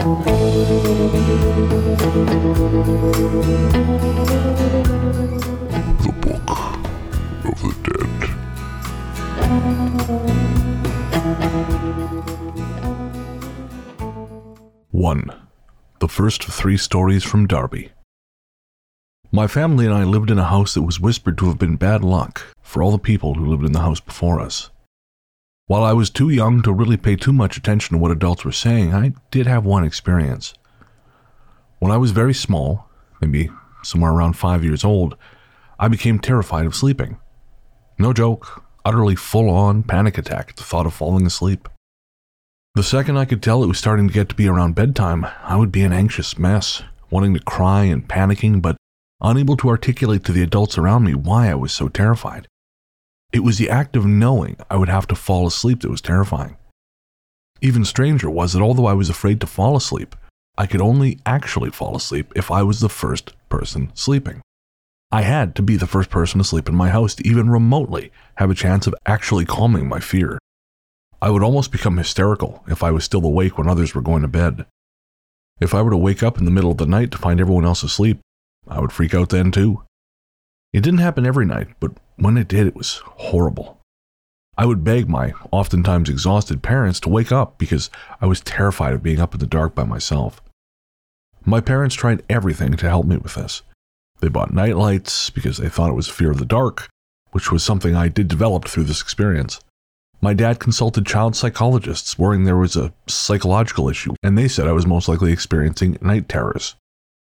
The Book of the Dead. One. The first of three stories from Darby. My family and I lived in a house that was whispered to have been bad luck for all the people who lived in the house before us. While I was too young to really pay too much attention to what adults were saying, I did have one experience. When I was very small, maybe somewhere around five years old, I became terrified of sleeping. No joke, utterly full on panic attack at the thought of falling asleep. The second I could tell it was starting to get to be around bedtime, I would be an anxious mess, wanting to cry and panicking, but unable to articulate to the adults around me why I was so terrified. It was the act of knowing I would have to fall asleep that was terrifying. Even stranger was that although I was afraid to fall asleep, I could only actually fall asleep if I was the first person sleeping. I had to be the first person to sleep in my house to even remotely have a chance of actually calming my fear. I would almost become hysterical if I was still awake when others were going to bed. If I were to wake up in the middle of the night to find everyone else asleep, I would freak out then too. It didn't happen every night, but when it did, it was horrible. I would beg my oftentimes exhausted parents to wake up because I was terrified of being up in the dark by myself. My parents tried everything to help me with this. They bought night lights because they thought it was fear of the dark, which was something I did develop through this experience. My dad consulted child psychologists, worrying there was a psychological issue, and they said I was most likely experiencing night terrors.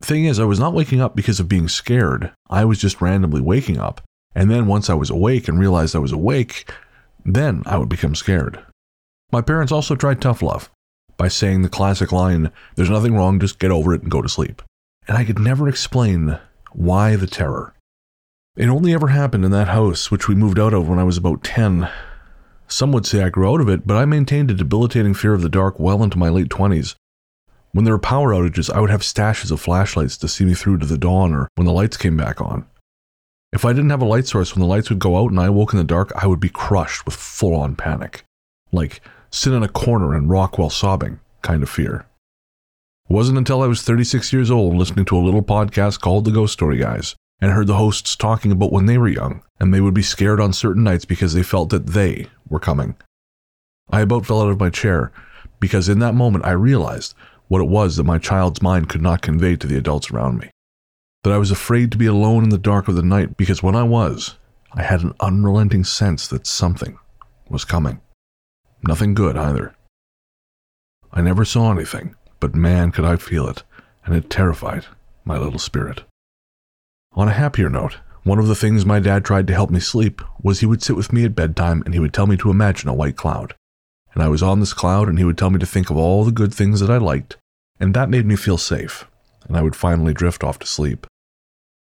Thing is, I was not waking up because of being scared. I was just randomly waking up. And then once I was awake and realized I was awake, then I would become scared. My parents also tried tough love by saying the classic line, There's nothing wrong, just get over it and go to sleep. And I could never explain why the terror. It only ever happened in that house, which we moved out of when I was about 10. Some would say I grew out of it, but I maintained a debilitating fear of the dark well into my late 20s. When there were power outages, I would have stashes of flashlights to see me through to the dawn or when the lights came back on. If I didn't have a light source when the lights would go out and I woke in the dark, I would be crushed with full on panic. Like sit in a corner and rock while sobbing kind of fear. It wasn't until I was 36 years old listening to a little podcast called The Ghost Story Guys and heard the hosts talking about when they were young and they would be scared on certain nights because they felt that they were coming. I about fell out of my chair because in that moment I realized what it was that my child's mind could not convey to the adults around me. That I was afraid to be alone in the dark of the night because when I was, I had an unrelenting sense that something was coming. Nothing good either. I never saw anything, but man, could I feel it, and it terrified my little spirit. On a happier note, one of the things my dad tried to help me sleep was he would sit with me at bedtime and he would tell me to imagine a white cloud. And I was on this cloud and he would tell me to think of all the good things that I liked and that made me feel safe, and I would finally drift off to sleep.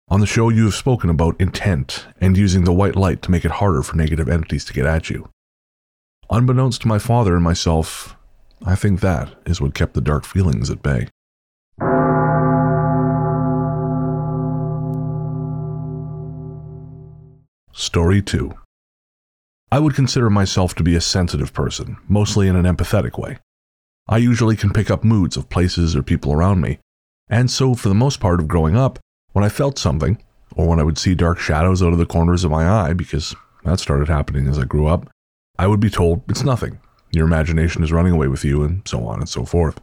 On the show, you have spoken about intent and using the white light to make it harder for negative entities to get at you. Unbeknownst to my father and myself, I think that is what kept the dark feelings at bay. Story 2 I would consider myself to be a sensitive person, mostly in an empathetic way. I usually can pick up moods of places or people around me. And so, for the most part of growing up, when I felt something, or when I would see dark shadows out of the corners of my eye, because that started happening as I grew up, I would be told it's nothing. Your imagination is running away with you, and so on and so forth.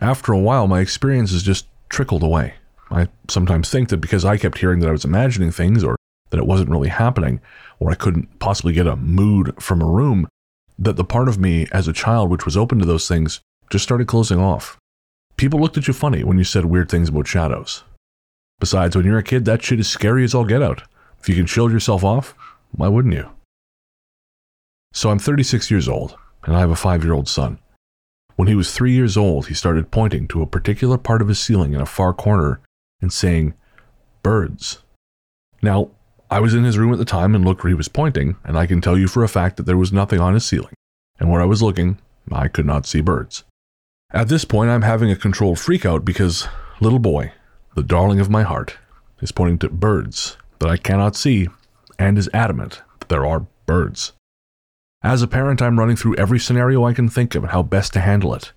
After a while, my experiences just trickled away. I sometimes think that because I kept hearing that I was imagining things, or that it wasn't really happening, or I couldn't possibly get a mood from a room, that the part of me as a child which was open to those things just started closing off. People looked at you funny when you said weird things about shadows. Besides, when you're a kid, that shit is scary as all get out. If you can shield yourself off, why wouldn't you? So I'm 36 years old, and I have a five year old son. When he was three years old, he started pointing to a particular part of his ceiling in a far corner and saying, Birds. Now, I was in his room at the time and looked where he was pointing, and I can tell you for a fact that there was nothing on his ceiling. And where I was looking, I could not see birds. At this point, I'm having a controlled freakout because little boy, the darling of my heart, is pointing to birds that I cannot see and is adamant that there are birds. As a parent, I'm running through every scenario I can think of and how best to handle it.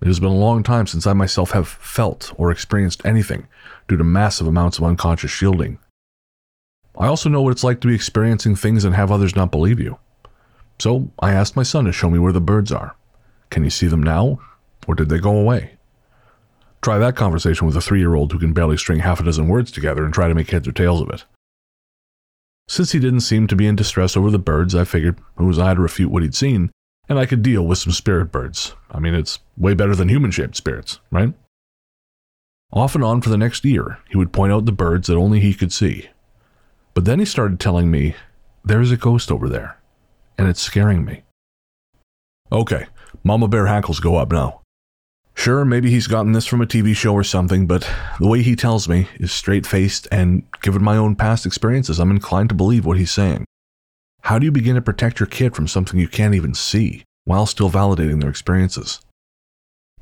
It has been a long time since I myself have felt or experienced anything due to massive amounts of unconscious shielding. I also know what it's like to be experiencing things and have others not believe you. So I asked my son to show me where the birds are. Can you see them now? Or did they go away? Try that conversation with a three year old who can barely string half a dozen words together and try to make heads or tails of it. Since he didn't seem to be in distress over the birds, I figured who was I to refute what he'd seen, and I could deal with some spirit birds. I mean, it's way better than human shaped spirits, right? Off and on for the next year, he would point out the birds that only he could see. But then he started telling me, There's a ghost over there, and it's scaring me. Okay, Mama Bear hackles go up now. Sure, maybe he's gotten this from a TV show or something, but the way he tells me is straight faced, and given my own past experiences, I'm inclined to believe what he's saying. How do you begin to protect your kid from something you can't even see while still validating their experiences?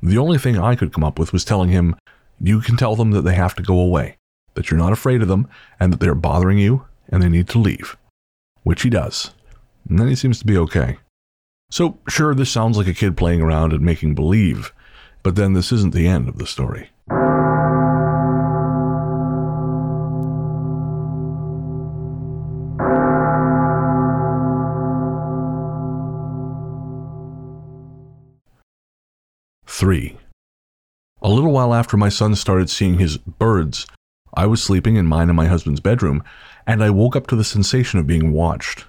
The only thing I could come up with was telling him, You can tell them that they have to go away, that you're not afraid of them, and that they're bothering you, and they need to leave. Which he does. And then he seems to be okay. So, sure, this sounds like a kid playing around and making believe, but then this isn't the end of the story. Three. A little while after my son started seeing his birds, I was sleeping in mine and my husband's bedroom, and I woke up to the sensation of being watched.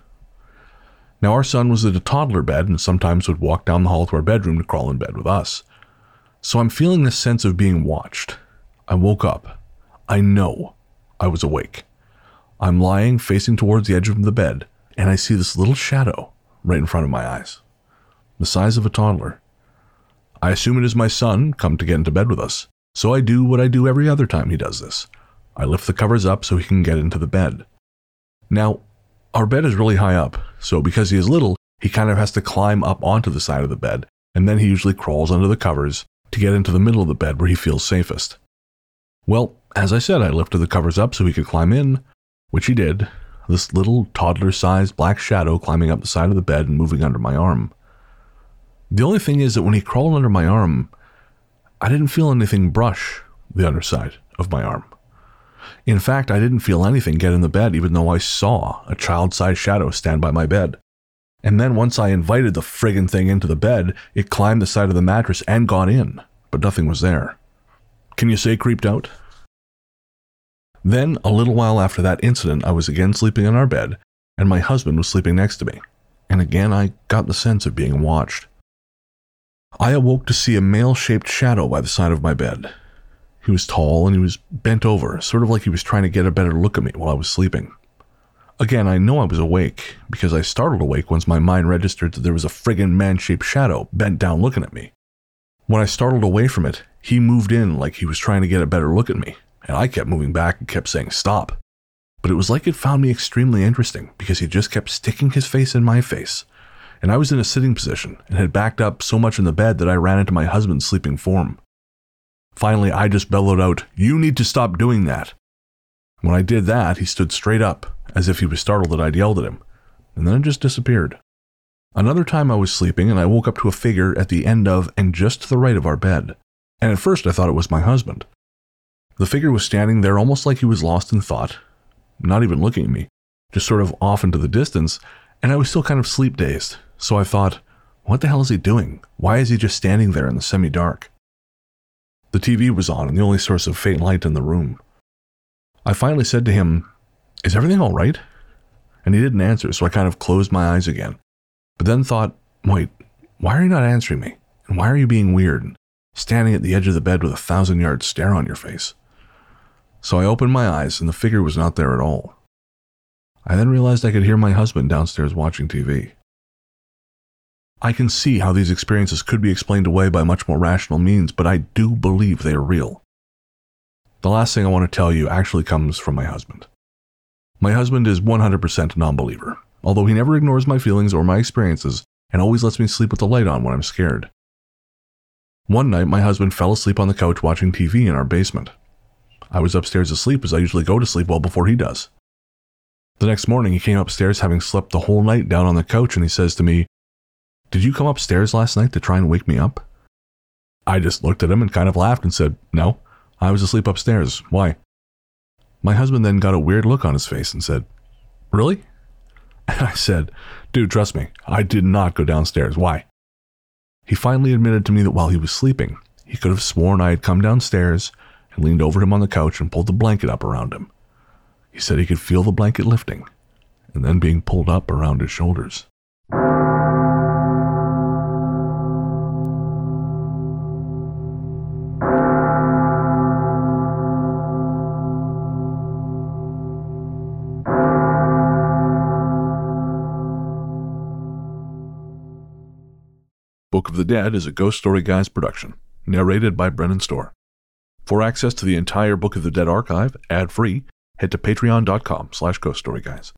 Now, our son was at a toddler bed and sometimes would walk down the hall to our bedroom to crawl in bed with us. So I'm feeling this sense of being watched. I woke up. I know I was awake. I'm lying facing towards the edge of the bed, and I see this little shadow right in front of my eyes, the size of a toddler. I assume it is my son come to get into bed with us, so I do what I do every other time he does this. I lift the covers up so he can get into the bed. Now, our bed is really high up, so because he is little, he kind of has to climb up onto the side of the bed, and then he usually crawls under the covers to get into the middle of the bed where he feels safest. Well, as I said, I lifted the covers up so he could climb in, which he did, this little toddler sized black shadow climbing up the side of the bed and moving under my arm. The only thing is that when he crawled under my arm, I didn't feel anything brush the underside of my arm. In fact, I didn't feel anything get in the bed, even though I saw a child sized shadow stand by my bed. And then once I invited the friggin' thing into the bed, it climbed the side of the mattress and got in, but nothing was there. Can you say creeped out? Then, a little while after that incident, I was again sleeping in our bed, and my husband was sleeping next to me. And again, I got the sense of being watched. I awoke to see a male shaped shadow by the side of my bed. He was tall and he was bent over, sort of like he was trying to get a better look at me while I was sleeping. Again, I know I was awake, because I startled awake once my mind registered that there was a friggin' man shaped shadow bent down looking at me. When I startled away from it, he moved in like he was trying to get a better look at me, and I kept moving back and kept saying stop. But it was like it found me extremely interesting because he just kept sticking his face in my face. And I was in a sitting position and had backed up so much in the bed that I ran into my husband's sleeping form. Finally, I just bellowed out, You need to stop doing that. When I did that, he stood straight up as if he was startled that I'd yelled at him, and then just disappeared. Another time I was sleeping and I woke up to a figure at the end of and just to the right of our bed, and at first I thought it was my husband. The figure was standing there almost like he was lost in thought, not even looking at me, just sort of off into the distance, and I was still kind of sleep dazed, so I thought, what the hell is he doing? Why is he just standing there in the semi dark? The TV was on and the only source of faint light in the room. I finally said to him, is everything all right? And he didn't answer, so I kind of closed my eyes again. But then thought, wait, why are you not answering me? And why are you being weird? and Standing at the edge of the bed with a thousand yard stare on your face. So I opened my eyes, and the figure was not there at all. I then realized I could hear my husband downstairs watching TV. I can see how these experiences could be explained away by much more rational means, but I do believe they are real. The last thing I want to tell you actually comes from my husband. My husband is 100% non believer, although he never ignores my feelings or my experiences and always lets me sleep with the light on when I'm scared. One night, my husband fell asleep on the couch watching TV in our basement. I was upstairs asleep as I usually go to sleep well before he does. The next morning, he came upstairs having slept the whole night down on the couch and he says to me, Did you come upstairs last night to try and wake me up? I just looked at him and kind of laughed and said, No, I was asleep upstairs. Why? My husband then got a weird look on his face and said, Really? And I said, Dude, trust me, I did not go downstairs. Why? He finally admitted to me that while he was sleeping, he could have sworn I had come downstairs and leaned over him on the couch and pulled the blanket up around him. He said he could feel the blanket lifting and then being pulled up around his shoulders. Book of the Dead is a Ghost Story Guys production, narrated by Brennan Storr. For access to the entire Book of the Dead archive, ad-free, head to patreon.com slash ghoststoryguys.